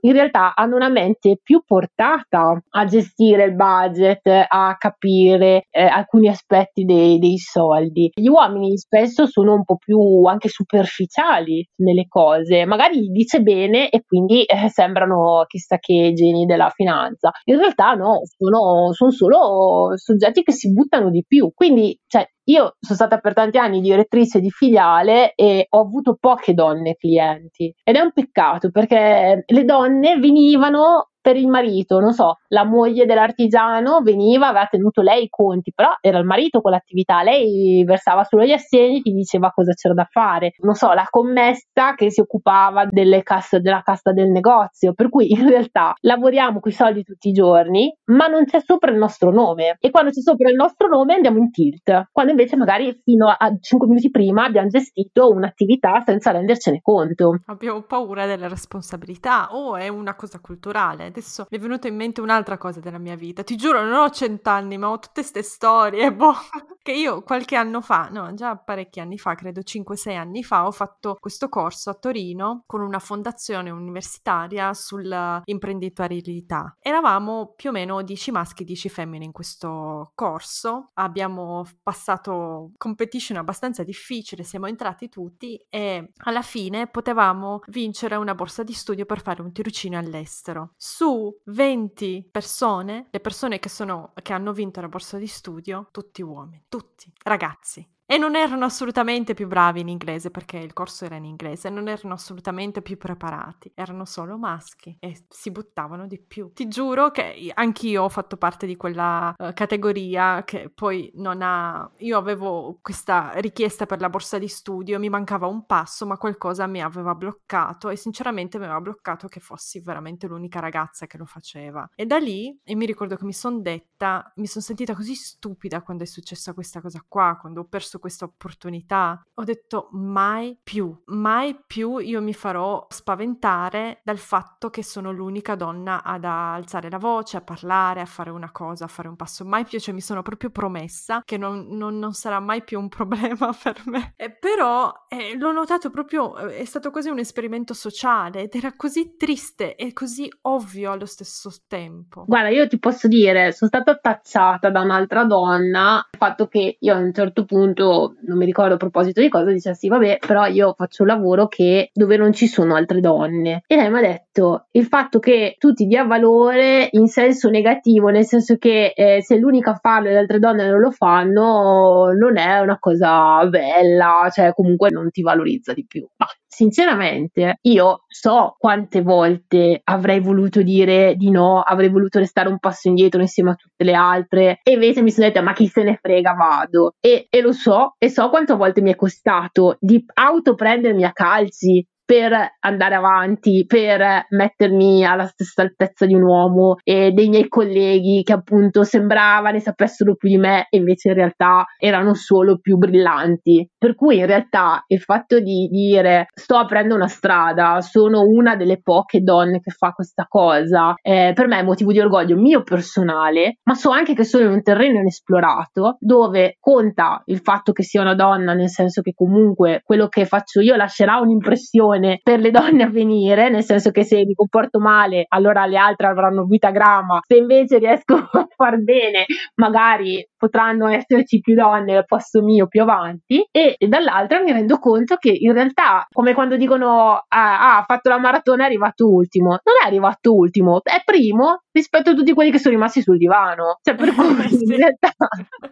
in realtà hanno una mente più portata a gestire il budget, a capire vedere eh, alcuni aspetti dei, dei, soldi. Gli uomini spesso sono un po' più anche superficiali nelle cose, magari dice bene e quindi eh, sembrano chissà che geni della finanza. In realtà no, sono, sono solo soggetti che si buttano di più. Quindi, cioè, io sono stata per tanti anni direttrice di filiale e ho avuto poche donne clienti ed è un peccato perché le donne venivano per il marito, non so, la moglie dell'artigiano veniva, aveva tenuto lei i conti, però era il marito con l'attività, lei versava solo gli assegni, ti diceva cosa c'era da fare, non so, la commessa che si occupava casse, della cassa del negozio, per cui in realtà lavoriamo con i soldi tutti i giorni, ma non c'è sopra il nostro nome e quando c'è sopra il nostro nome andiamo in tilt, quando invece magari fino a 5 minuti prima abbiamo gestito un'attività senza rendercene conto.
Abbiamo paura delle responsabilità o oh, è una cosa culturale adesso mi è venuta in mente un'altra cosa della mia vita. Ti giuro, non ho cent'anni, ma ho tutte queste storie, boh, che io qualche anno fa, no, già parecchi anni fa, credo 5-6 anni fa, ho fatto questo corso a Torino con una fondazione universitaria sull'imprenditorialità. Eravamo più o meno 10 maschi e 10 femmine in questo corso. Abbiamo passato competition abbastanza difficile, siamo entrati tutti e alla fine potevamo vincere una borsa di studio per fare un tirocinio all'estero su 20 persone, le persone che, sono, che hanno vinto la borsa di studio, tutti uomini, tutti ragazzi. E non erano assolutamente più bravi in inglese perché il corso era in inglese, non erano assolutamente più preparati, erano solo maschi e si buttavano di più. Ti giuro che anch'io ho fatto parte di quella uh, categoria che poi non ha... Io avevo questa richiesta per la borsa di studio, mi mancava un passo, ma qualcosa mi aveva bloccato e sinceramente mi aveva bloccato che fossi veramente l'unica ragazza che lo faceva. E da lì, e mi ricordo che mi sono detta, mi sono sentita così stupida quando è successa questa cosa qua, quando ho perso questa opportunità. Ho detto mai più, mai più io mi farò spaventare dal fatto che sono l'unica donna ad alzare la voce, a parlare, a fare una cosa, a fare un passo. Mai più, cioè mi sono proprio promessa che non, non, non sarà mai più un problema per me. E però eh, l'ho notato proprio, eh, è stato quasi un esperimento sociale ed era così triste e così ovvio allo stesso tempo.
Guarda, io ti posso dire, sono stata tacciata da un'altra donna, il fatto che io a un certo punto non mi ricordo a proposito di cosa, dicessi vabbè, però io faccio un lavoro che, dove non ci sono altre donne. E lei mi ha detto il fatto che tu ti dia valore in senso negativo, nel senso che eh, se l'unica a farlo e le altre donne non lo fanno, non è una cosa bella, cioè comunque non ti valorizza di più. Ma sinceramente io so quante volte avrei voluto dire di no, avrei voluto restare un passo indietro insieme a tutte le altre e invece mi sono detta ma chi se ne frega vado. E, e lo so e so quante volte mi è costato di auto prendermi a calci per andare avanti, per mettermi alla stessa altezza di un uomo e dei miei colleghi che appunto sembrava ne sapessero più di me e invece in realtà erano solo più brillanti. Per cui in realtà il fatto di dire sto aprendo una strada, sono una delle poche donne che fa questa cosa, eh, per me è motivo di orgoglio mio personale, ma so anche che sono in un terreno inesplorato dove conta il fatto che sia una donna, nel senso che comunque quello che faccio io lascerà un'impressione per le donne a venire, nel senso che se mi comporto male, allora le altre avranno vita grama, se invece riesco a far bene, magari potranno esserci più donne al posto mio più avanti e, e dall'altra mi rendo conto che in realtà come quando dicono ah, ah, ha fatto la maratona è arrivato ultimo. Non è arrivato ultimo è primo rispetto a tutti quelli che sono rimasti sul divano. Cioè per cui sì. in realtà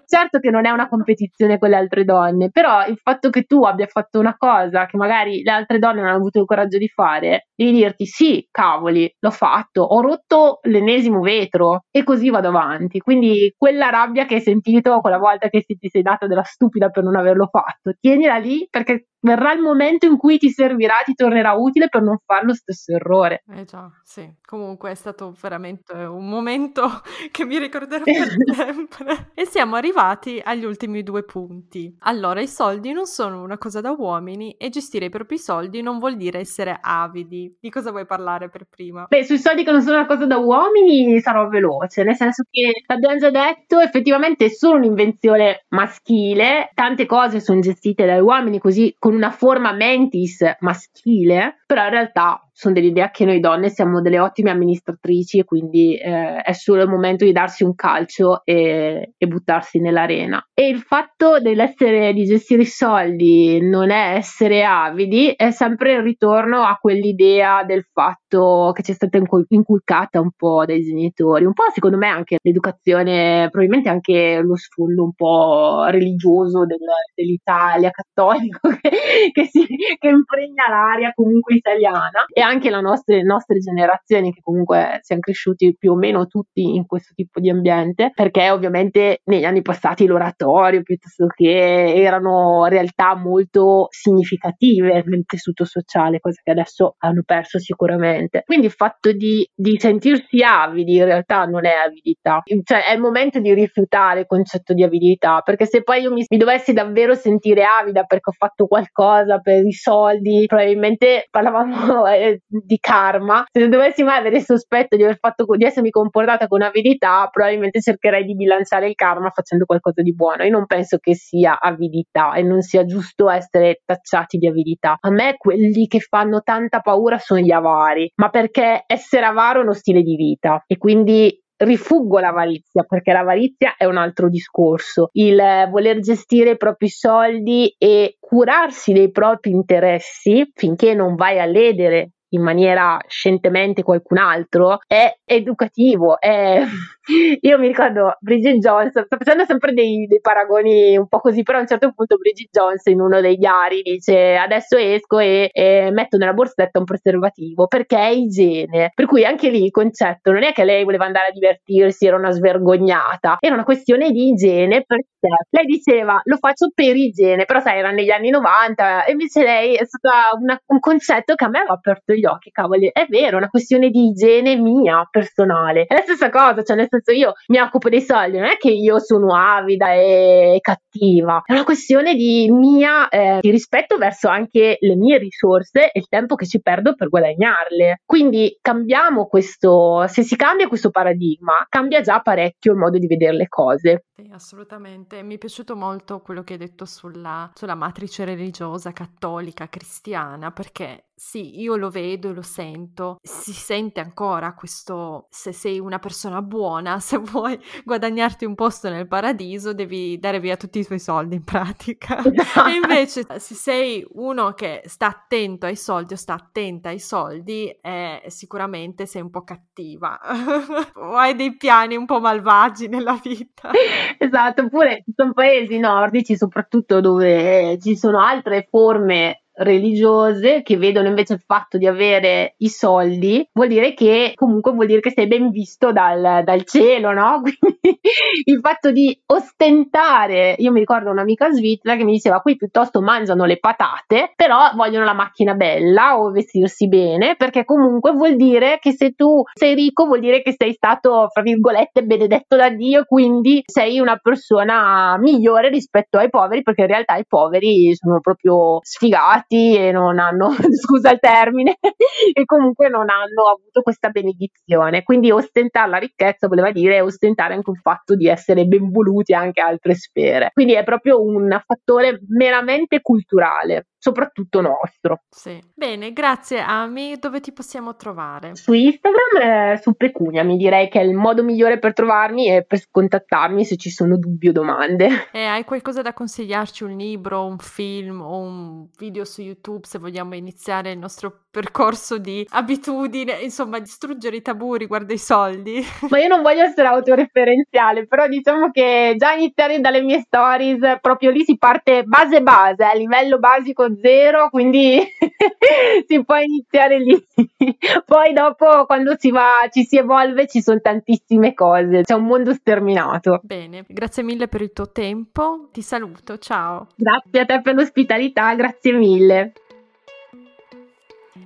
certo che non è una competizione con le altre donne però il fatto che tu abbia fatto una cosa che magari le altre donne non hanno avuto il coraggio di fare devi dirti sì cavoli l'ho fatto ho rotto l'ennesimo vetro. E così vado avanti. Quindi quella rabbia che hai sentito quella volta che ti sei data della stupida per non averlo fatto. Tienila lì perché verrà il momento in cui ti servirà, ti tornerà utile per non fare lo stesso errore.
Eh già, sì. Comunque è stato veramente un momento che mi ricorderò per sempre. e siamo arrivati agli ultimi due punti. Allora, i soldi non sono una cosa da uomini e gestire i propri soldi non vuol dire essere avidi. Di cosa vuoi parlare per prima?
Beh, sui soldi che non sono una cosa da uomini sarò veloce, nel senso che l'abbiamo già detto, effettivamente è solo un'invenzione maschile, tante cose sono gestite dai uomini così con una forma mentis maschile, però in realtà sono dell'idea che noi donne siamo delle ottime amministratrici e quindi eh, è solo il momento di darsi un calcio e, e buttarsi nell'arena. E il fatto dell'essere di gestire i soldi non è essere avidi, è sempre il ritorno a quell'idea del fatto che ci è stata inculcata un po' dai genitori, un po' secondo me anche l'educazione, probabilmente anche lo sfondo un po' religioso del, dell'Italia cattolico che, che, si, che impregna l'aria comunque italiana. E anche le nostre, nostre generazioni che comunque siamo cresciuti più o meno tutti in questo tipo di ambiente, perché ovviamente negli anni passati l'oratorio piuttosto che erano realtà molto significative nel tessuto sociale, cosa che adesso hanno perso sicuramente. Quindi il fatto di, di sentirsi avidi in realtà non è avidità, cioè è il momento di rifiutare il concetto di avidità, perché se poi io mi, mi dovessi davvero sentire avida perché ho fatto qualcosa per i soldi, probabilmente parlavamo eh, di karma, se dovessi mai avere il sospetto di, fatto, di essermi comportata con avidità, probabilmente cercherei di bilanciare il karma facendo qualcosa di buono. Io non penso che sia avidità e non sia giusto essere tacciati di avidità. A me quelli che fanno tanta paura sono gli avari, ma perché essere avaro è uno stile di vita e quindi rifuggo l'avarizia perché l'avarizia è un altro discorso. Il voler gestire i propri soldi e curarsi dei propri interessi finché non vai a ledere in maniera scientemente qualcun altro è educativo. È... Io mi ricordo Bridget Jones, sto facendo sempre dei, dei, paragoni un po' così, però a un certo punto Bridget Jones in uno dei diari dice adesso esco e, e metto nella borsetta un preservativo perché è igiene. Per cui anche lì il concetto non è che lei voleva andare a divertirsi, era una svergognata, era una questione di igiene per sé. Lei diceva lo faccio per igiene, però sai, era negli anni 90 e invece lei è stata una, un concetto che a me aveva aperto gli occhi, cavoli, è vero, è una questione di igiene mia personale. È la stessa cosa, cioè nel senso io mi occupo dei soldi, non è che io sono avida e cattiva, è una questione di mia eh, di rispetto verso anche le mie risorse e il tempo che ci perdo per guadagnarle. Quindi cambiamo questo, se si cambia questo paradigma, cambia già parecchio il modo di vedere le cose.
Sì, assolutamente. Mi è piaciuto molto quello che hai detto sulla, sulla matrice religiosa cattolica cristiana, perché sì, io lo vedo e lo sento, si sente ancora questo, se sei una persona buona, se vuoi guadagnarti un posto nel paradiso, devi dare via tutti i tuoi soldi in pratica. e invece se sei uno che sta attento ai soldi o sta attenta ai soldi, eh, sicuramente sei un po' cattiva o hai dei piani un po' malvagi nella vita.
Esatto, oppure ci sono paesi nordici soprattutto dove ci sono altre forme religiose che vedono invece il fatto di avere i soldi, vuol dire che comunque vuol dire che sei ben visto dal, dal cielo, no? Quindi il fatto di ostentare, io mi ricordo un'amica svizzera che mi diceva qui piuttosto mangiano le patate, però vogliono la macchina bella o vestirsi bene, perché comunque vuol dire che se tu sei ricco vuol dire che sei stato, fra virgolette, benedetto da Dio, quindi sei una persona migliore rispetto ai poveri, perché in realtà i poveri sono proprio sfigati e non hanno, scusa il termine, e comunque non hanno avuto questa benedizione. Quindi ostentare la ricchezza voleva dire ostentare anche il fatto di essere ben voluti anche altre sfere. Quindi è proprio un fattore meramente culturale soprattutto nostro.
Sì. Bene, grazie Ami. Dove ti possiamo trovare?
Su Instagram, eh, su Pecunia, mi direi che è il modo migliore per trovarmi e per contattarmi se ci sono dubbi o domande.
E hai qualcosa da consigliarci? Un libro, un film o un video YouTube se vogliamo iniziare il nostro percorso di abitudine, insomma, distruggere i tabù riguardo i soldi?
Ma io non voglio essere autoreferenziale, però diciamo che già iniziare dalle mie stories, proprio lì si parte base base, a livello basico zero, quindi si può iniziare lì. Poi dopo quando si va, ci si evolve, ci sono tantissime cose, c'è un mondo sterminato.
Bene, grazie mille per il tuo tempo, ti saluto, ciao.
Grazie a te per l'ospitalità, grazie mille.